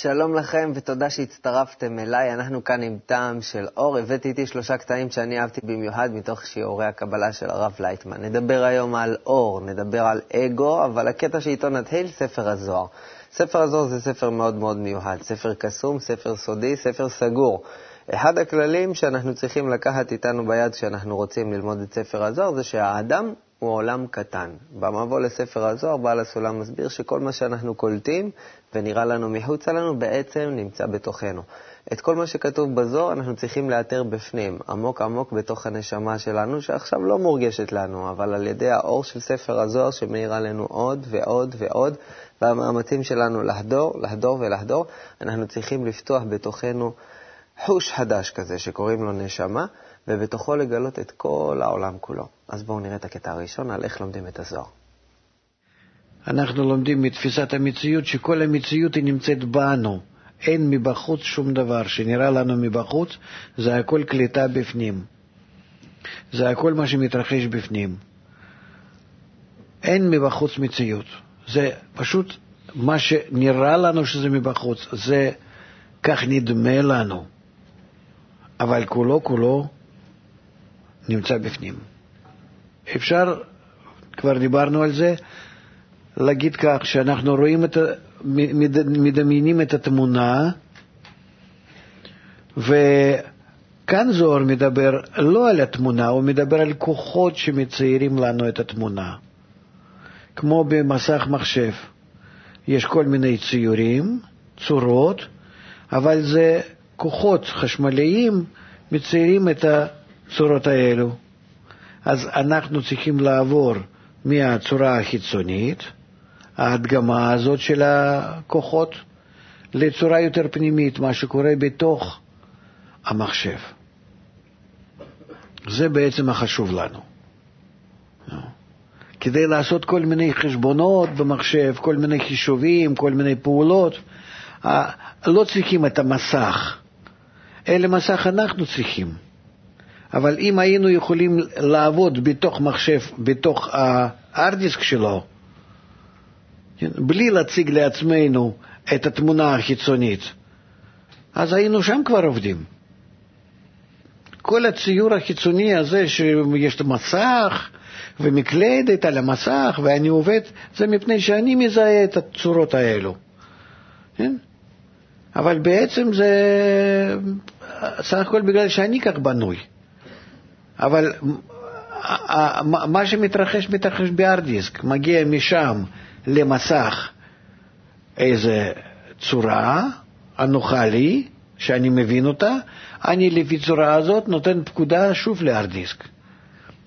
שלום לכם ותודה שהצטרפתם אליי. אנחנו כאן עם טעם של אור. הבאתי איתי שלושה קטעים שאני אהבתי במיוחד מתוך שיעורי הקבלה של הרב לייטמן. נדבר היום על אור, נדבר על אגו, אבל הקטע שאיתו נתחיל, ספר הזוהר. ספר הזוהר זה ספר מאוד מאוד מיוחד, ספר קסום, ספר סודי, ספר סגור. אחד הכללים שאנחנו צריכים לקחת איתנו ביד כשאנחנו רוצים ללמוד את ספר הזוהר זה שהאדם הוא עולם קטן. במבוא לספר הזוהר בעל הסולם מסביר שכל מה שאנחנו קולטים ונראה לנו מחוצה לנו בעצם נמצא בתוכנו. את כל מה שכתוב בזוהר אנחנו צריכים לאתר בפנים, עמוק עמוק בתוך הנשמה שלנו, שעכשיו לא מורגשת לנו, אבל על ידי האור של ספר הזוהר שמאיר עלינו עוד ועוד ועוד, והמאמצים שלנו לחדור, לחדור ולחדור, אנחנו צריכים לפתוח בתוכנו חוש חדש כזה שקוראים לו נשמה, ובתוכו לגלות את כל העולם כולו. אז בואו נראה את הקטע הראשון על איך לומדים את הזוהר. אנחנו לומדים מתפיסת המציאות שכל המציאות היא נמצאת בנו. אין מבחוץ שום דבר שנראה לנו מבחוץ, זה הכל קליטה בפנים. זה הכל מה שמתרחש בפנים. אין מבחוץ מציאות. זה פשוט מה שנראה לנו שזה מבחוץ, זה כך נדמה לנו. אבל כולו כולו נמצא בפנים. אפשר, כבר דיברנו על זה, להגיד כך, שאנחנו רואים את, מדמיינים את התמונה, וכאן זוהר מדבר לא על התמונה, הוא מדבר על כוחות שמציירים לנו את התמונה. כמו במסך מחשב, יש כל מיני ציורים, צורות, אבל זה כוחות חשמליים מציירים את הצורות האלו. אז אנחנו צריכים לעבור מהצורה החיצונית, ההדגמה הזאת של הכוחות, לצורה יותר פנימית, מה שקורה בתוך המחשב. זה בעצם החשוב לנו. כדי לעשות כל מיני חשבונות במחשב, כל מיני חישובים, כל מיני פעולות, לא צריכים את המסך, אלא מסך אנחנו צריכים. אבל אם היינו יכולים לעבוד בתוך מחשב, בתוך הארדיסק שלו, כן, בלי להציג לעצמנו את התמונה החיצונית, אז היינו שם כבר עובדים. כל הציור החיצוני הזה שיש מסך ומקלדת על המסך ואני עובד, זה מפני שאני מזהה את הצורות האלו. כן? אבל בעצם זה סך הכל בגלל שאני כך בנוי. אבל מה שמתרחש, מתרחש בהארד מגיע משם למסך איזה צורה הנוחה לי, שאני מבין אותה, אני לפי צורה הזאת נותן פקודה שוב להארד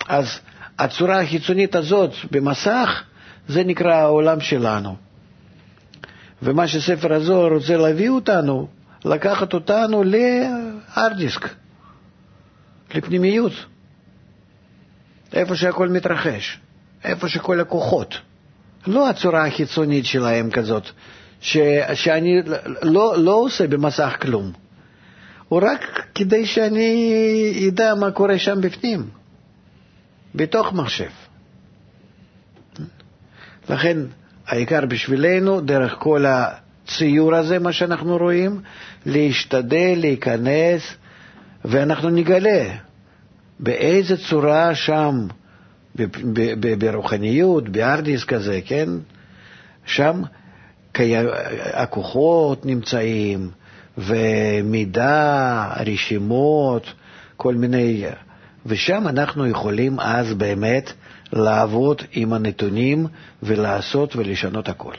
אז הצורה החיצונית הזאת במסך, זה נקרא העולם שלנו. ומה שספר הזוהר רוצה להביא אותנו, לקחת אותנו להארד לפנימיות. איפה שהכל מתרחש, איפה שכל הכוחות. לא הצורה החיצונית שלהם כזאת, ש, שאני לא, לא עושה במסך כלום. הוא רק כדי שאני אדע מה קורה שם בפנים, בתוך מחשב. לכן העיקר בשבילנו, דרך כל הציור הזה, מה שאנחנו רואים, להשתדל להיכנס, ואנחנו נגלה באיזה צורה שם, ברוחניות, בארדיס כזה, כן? שם הכוחות נמצאים, ומידע, רשימות, כל מיני... ושם אנחנו יכולים אז באמת לעבוד עם הנתונים ולעשות ולשנות הכל.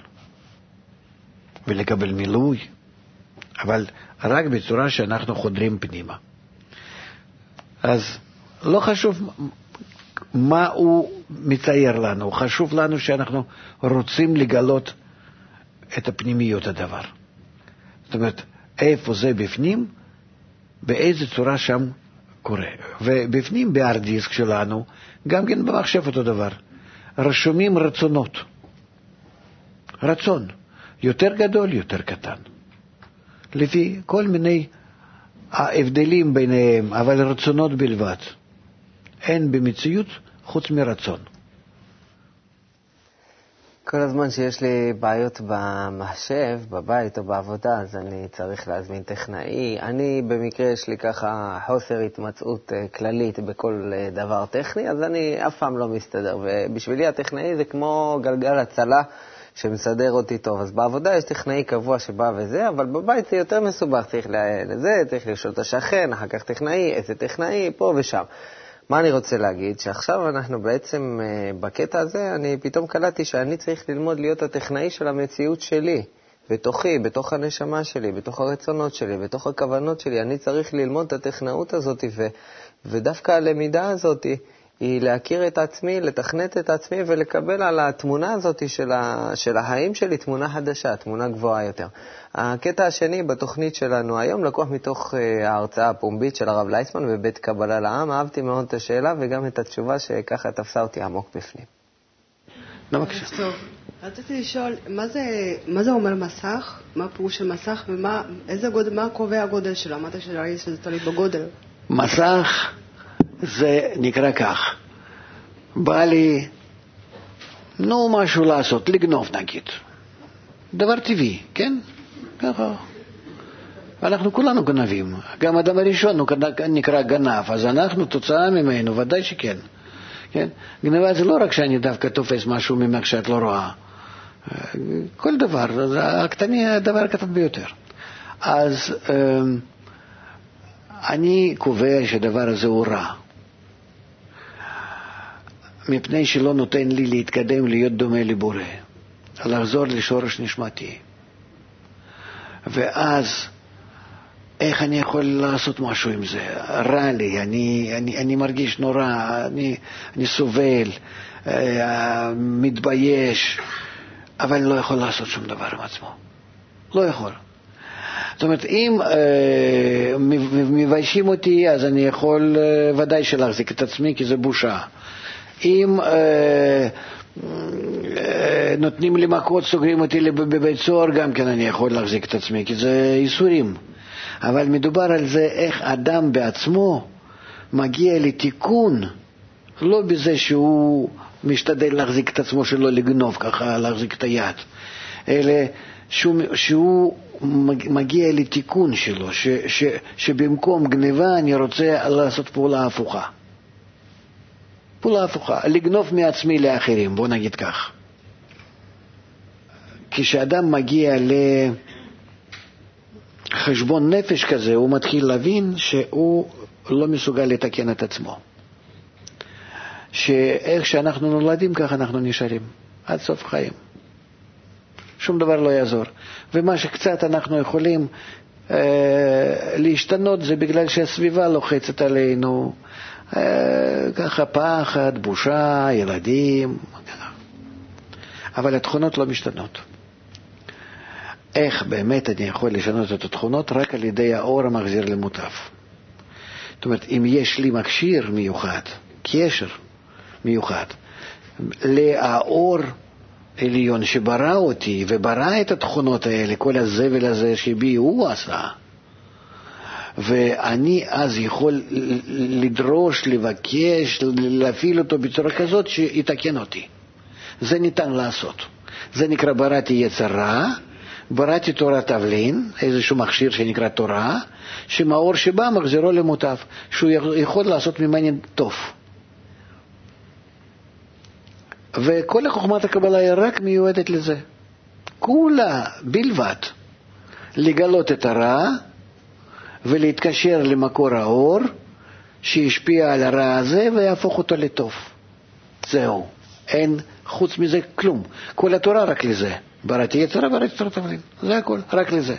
ולקבל מילוי, אבל רק בצורה שאנחנו חודרים פנימה. אז לא חשוב מה הוא מצייר לנו, חשוב לנו שאנחנו רוצים לגלות את הפנימיות הדבר. זאת אומרת, איפה זה בפנים, באיזה צורה שם קורה. ובפנים, בהארד דיסק שלנו, גם כן במחשב אותו דבר, רשומים רצונות. רצון, יותר גדול, יותר קטן. לפי כל מיני ההבדלים ביניהם, אבל רצונות בלבד. אין במציאות חוץ מרצון. כל הזמן שיש לי בעיות במחשב, בבית או בעבודה, אז אני צריך להזמין טכנאי. אני, במקרה, יש לי ככה חוסר התמצאות אה, כללית בכל אה, דבר טכני, אז אני אף פעם לא מסתדר. ובשבילי הטכנאי זה כמו גלגל הצלה שמסדר אותי טוב. אז בעבודה יש טכנאי קבוע שבא וזה, אבל בבית זה יותר מסובך, צריך לזה, צריך לשאול את השכן, אחר כך טכנאי, איזה טכנאי, פה ושם. מה אני רוצה להגיד? שעכשיו אנחנו בעצם, אה, בקטע הזה, אני פתאום קלטתי שאני צריך ללמוד להיות הטכנאי של המציאות שלי, בתוכי, בתוך הנשמה שלי, בתוך הרצונות שלי, בתוך הכוונות שלי. אני צריך ללמוד את הטכנאות הזאת, ו, ודווקא הלמידה הזאת היא להכיר את עצמי, לתכנת את עצמי ולקבל על התמונה הזאת של, ה, של החיים שלי תמונה חדשה, תמונה גבוהה יותר. הקטע השני בתוכנית שלנו היום לקוח מתוך אה, ההרצאה הפומבית של הרב לייסמן בבית קבלה לעם. אהבתי מאוד את השאלה וגם את התשובה שככה תפסה אותי עמוק בפנים. לא, בבקשה. רציתי לשאול, מה זה, מה זה אומר מסך? מה הפירוש של מסך ומה איזה גודל, מה קובע הגודל שלו? אמרת שזה תלוי בגודל. מסך זה נקרא כך, בא לי, נו, משהו לעשות, לגנוב נגיד. דבר טבעי, כן? ככה. אנחנו כולנו גנבים. גם אדם הראשון הוא נקרא גנב, אז אנחנו, תוצאה ממנו, ודאי שכן. כן? גנבה זה לא רק שאני דווקא תופס משהו ממך שאת לא רואה. כל דבר, הקטני הדבר הקטן ביותר. אז אמ, אני קובע שהדבר הזה הוא רע. מפני שלא נותן לי להתקדם להיות דומה לבורא, לחזור לשורש נשמתי. ואז איך אני יכול לעשות משהו עם זה? רע לי, אני, אני, אני מרגיש נורא, אני, אני סובל, אה, מתבייש, אבל אני לא יכול לעשות שום דבר עם עצמו. לא יכול. זאת אומרת, אם אה, מביישים אותי, אז אני יכול אה, ודאי שלהחזיק את עצמי, כי זה בושה. אם אה, אה, נותנים לי מכות, סוגרים אותי בבית סוהר, גם כן אני יכול להחזיק את עצמי, כי זה ייסורים. אבל מדובר על זה איך אדם בעצמו מגיע לתיקון, לא בזה שהוא משתדל להחזיק את עצמו שלא לגנוב, ככה להחזיק את היד, אלא שהוא, שהוא מגיע לתיקון שלו, ש, ש, שבמקום גניבה אני רוצה לעשות פעולה הפוכה. פעולה הפוכה, לגנוב מעצמי לאחרים, בוא נגיד כך. כשאדם מגיע לחשבון נפש כזה, הוא מתחיל להבין שהוא לא מסוגל לתקן את עצמו. שאיך שאנחנו נולדים, ככה אנחנו נשארים, עד סוף חיים. שום דבר לא יעזור. ומה שקצת אנחנו יכולים אה, להשתנות זה בגלל שהסביבה לוחצת עלינו, אה, ככה פחד, בושה, ילדים, אבל התכונות לא משתנות. איך באמת אני יכול לשנות את התכונות? רק על ידי האור המחזיר למוטף. זאת אומרת, אם יש לי מכשיר מיוחד, קשר מיוחד, לאור עליון שברא אותי וברא את התכונות האלה, כל הזבל הזה שבי הוא עשה, ואני אז יכול לדרוש, לבקש, להפעיל אותו בצורה כזאת שיתקן אותי. זה ניתן לעשות. זה נקרא בראתי יצר רע, בראתי תורת תבלין, איזשהו מכשיר שנקרא תורה, שמאור שבא מחזירו למוטב, שהוא יכול לעשות ממני טוב. וכל חוכמת הקבלה היא רק מיועדת לזה. כולה בלבד לגלות את הרע ולהתקשר למקור האור שישפיע על הרע הזה ויהפוך אותו לטוב. זהו. אין חוץ מזה כלום. כל התורה רק לזה. בראתי יצרה, בראתי תורת תבלין. זה הכל, רק לזה.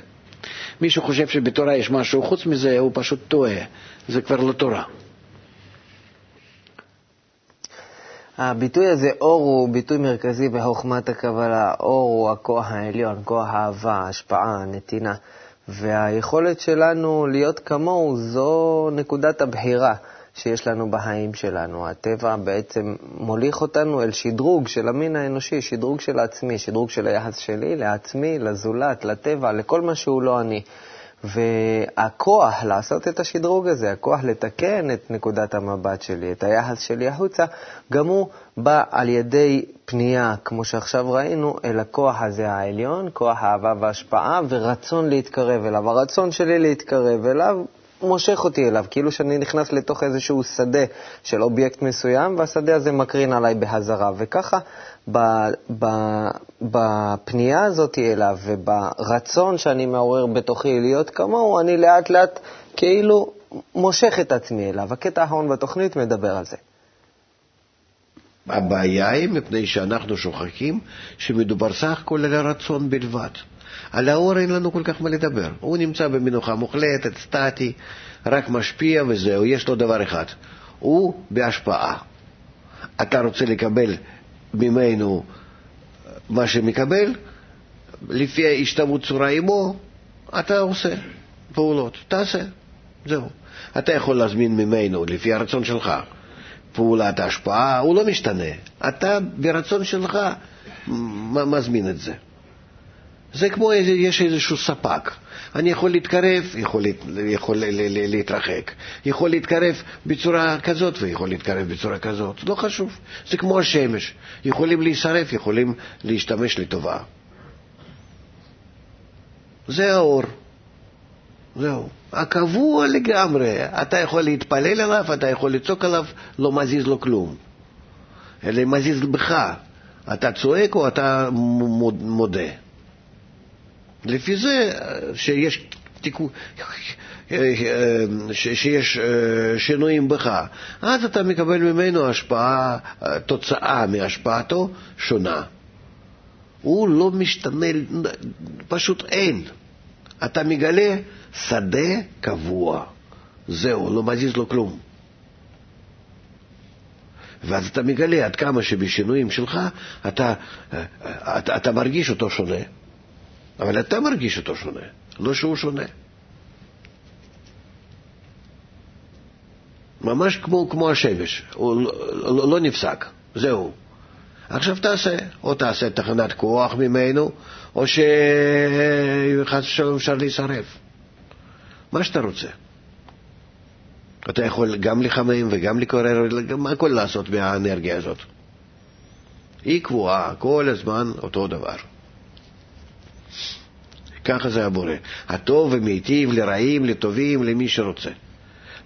מי שחושב שבתורה יש משהו חוץ מזה, הוא פשוט טועה. זה כבר לא תורה. הביטוי הזה, אור, הוא ביטוי מרכזי בחוכמת הקבלה. אור הוא הכוח העליון, כוח האהבה, ההשפעה, הנתינה. והיכולת שלנו להיות כמוהו זו נקודת הבחירה שיש לנו בחיים שלנו. הטבע בעצם מוליך אותנו אל שדרוג של המין האנושי, שדרוג של עצמי, שדרוג של היחס שלי לעצמי, לזולת, לטבע, לכל מה שהוא לא אני. והכוח לעשות את השדרוג הזה, הכוח לתקן את נקודת המבט שלי, את היחס שלי החוצה, גם הוא בא על ידי פנייה, כמו שעכשיו ראינו, אל הכוח הזה העליון, כוח אהבה והשפעה ורצון להתקרב אליו. הרצון שלי להתקרב אליו מושך אותי אליו, כאילו שאני נכנס לתוך איזשהו שדה של אובייקט מסוים, והשדה הזה מקרין עליי בהזרה. וככה, בפנייה הזאת אליו וברצון שאני מעורר בתוכי להיות כמוהו, אני לאט לאט כאילו מושך את עצמי אליו. הקטע האחרון בתוכנית מדבר על זה. הבעיה היא מפני שאנחנו שוכחים שמדובר סך הכל על הרצון בלבד. על האור אין לנו כל כך מה לדבר. הוא נמצא במנוחה מוחלטת, סטטי, רק משפיע וזהו, יש לו דבר אחד, הוא בהשפעה. אתה רוצה לקבל ממנו מה שמקבל, לפי השתוות צורה עמו, אתה עושה פעולות, תעשה, זהו. אתה יכול להזמין ממנו, לפי הרצון שלך, פעולת ההשפעה, הוא לא משתנה. אתה ברצון שלך מזמין את זה. זה כמו יש איזשהו ספק. אני יכול להתקרב, יכול, יכול להתרחק. יכול להתקרב בצורה כזאת ויכול להתקרב בצורה כזאת. לא חשוב. זה כמו השמש. יכולים להישרף, יכולים להשתמש לטובה. זה האור. זהו. הקבוע לגמרי. אתה יכול להתפלל עליו, אתה יכול לצעוק עליו, לא מזיז לו כלום. אלא מזיז בך. אתה צועק או אתה מודה. לפי זה שיש תיקון, שיש שינויים בך, אז אתה מקבל ממנו השפעה, תוצאה מהשפעתו שונה. הוא לא משתנה, פשוט אין. אתה מגלה שדה קבוע. זהו, לא מזיז לו כלום. ואז אתה מגלה עד כמה שבשינויים שלך אתה, אתה, אתה מרגיש אותו שונה. אבל אתה מרגיש אותו שונה, לא שהוא שונה. ממש כמו, כמו השמש, הוא לא, לא, לא נפסק, זהו. עכשיו תעשה, או תעשה תחנת כוח ממנו, או שחס ושלום אפשר להישרף. מה שאתה רוצה. אתה יכול גם לחמם וגם לקורר, גם הכל לעשות מהאנרגיה הזאת. היא קבועה כל הזמן אותו דבר. ככה זה הבורא. הטוב ומיטיב לרעים, לטובים, למי שרוצה.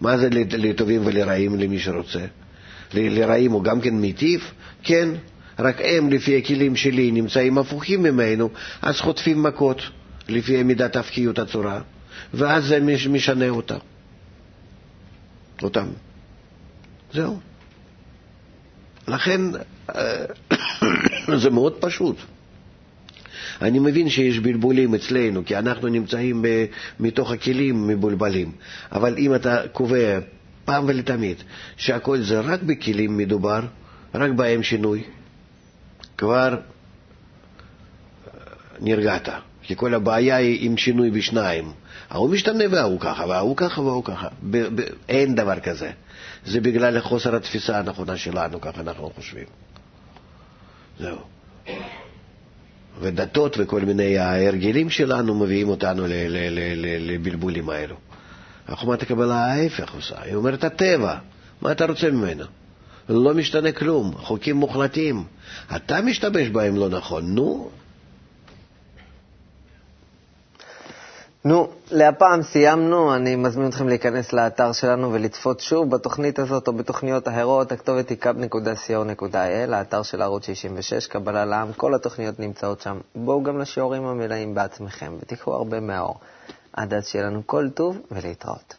מה זה לטובים ולרעים למי שרוצה? לרעים הוא גם כן מיטיב? כן, רק הם, לפי הכלים שלי, נמצאים הפוכים ממנו, אז חוטפים מכות, לפי מידת הפקיות הצורה, ואז זה משנה אותם. אותם. זהו. לכן אה, זה מאוד פשוט. אני מבין שיש בלבולים אצלנו, כי אנחנו נמצאים ב, מתוך הכלים מבולבלים, אבל אם אתה קובע פעם ולתמיד שהכל זה רק בכלים מדובר, רק בהם שינוי, כבר אה, נרגעת, כי כל הבעיה היא עם שינוי בשניים. ההוא משתנה וההוא ככה, וההוא ככה וההוא ככה. ב- ב- אין דבר כזה. זה בגלל חוסר התפיסה הנכונה שלנו, ככה אנחנו חושבים. זהו. ודתות וכל מיני ההרגלים שלנו מביאים אותנו לבלבולים האלו. החומת הקבלה ההפך עושה, היא אומרת הטבע, מה אתה רוצה ממנו? לא משתנה כלום, חוקים מוחלטים. אתה משתמש בהם לא נכון, נו, נו, להפעם סיימנו, אני מזמין אתכם להיכנס לאתר שלנו ולצפות שוב בתוכנית הזאת או בתוכניות אחרות, הכתובת היא kub.co.il, האתר של ערוץ 66, קבלה לעם, כל התוכניות נמצאות שם. בואו גם לשיעורים המלאים בעצמכם ותיקחו הרבה מהאור. עד אז שיהיה לנו כל טוב ולהתראות.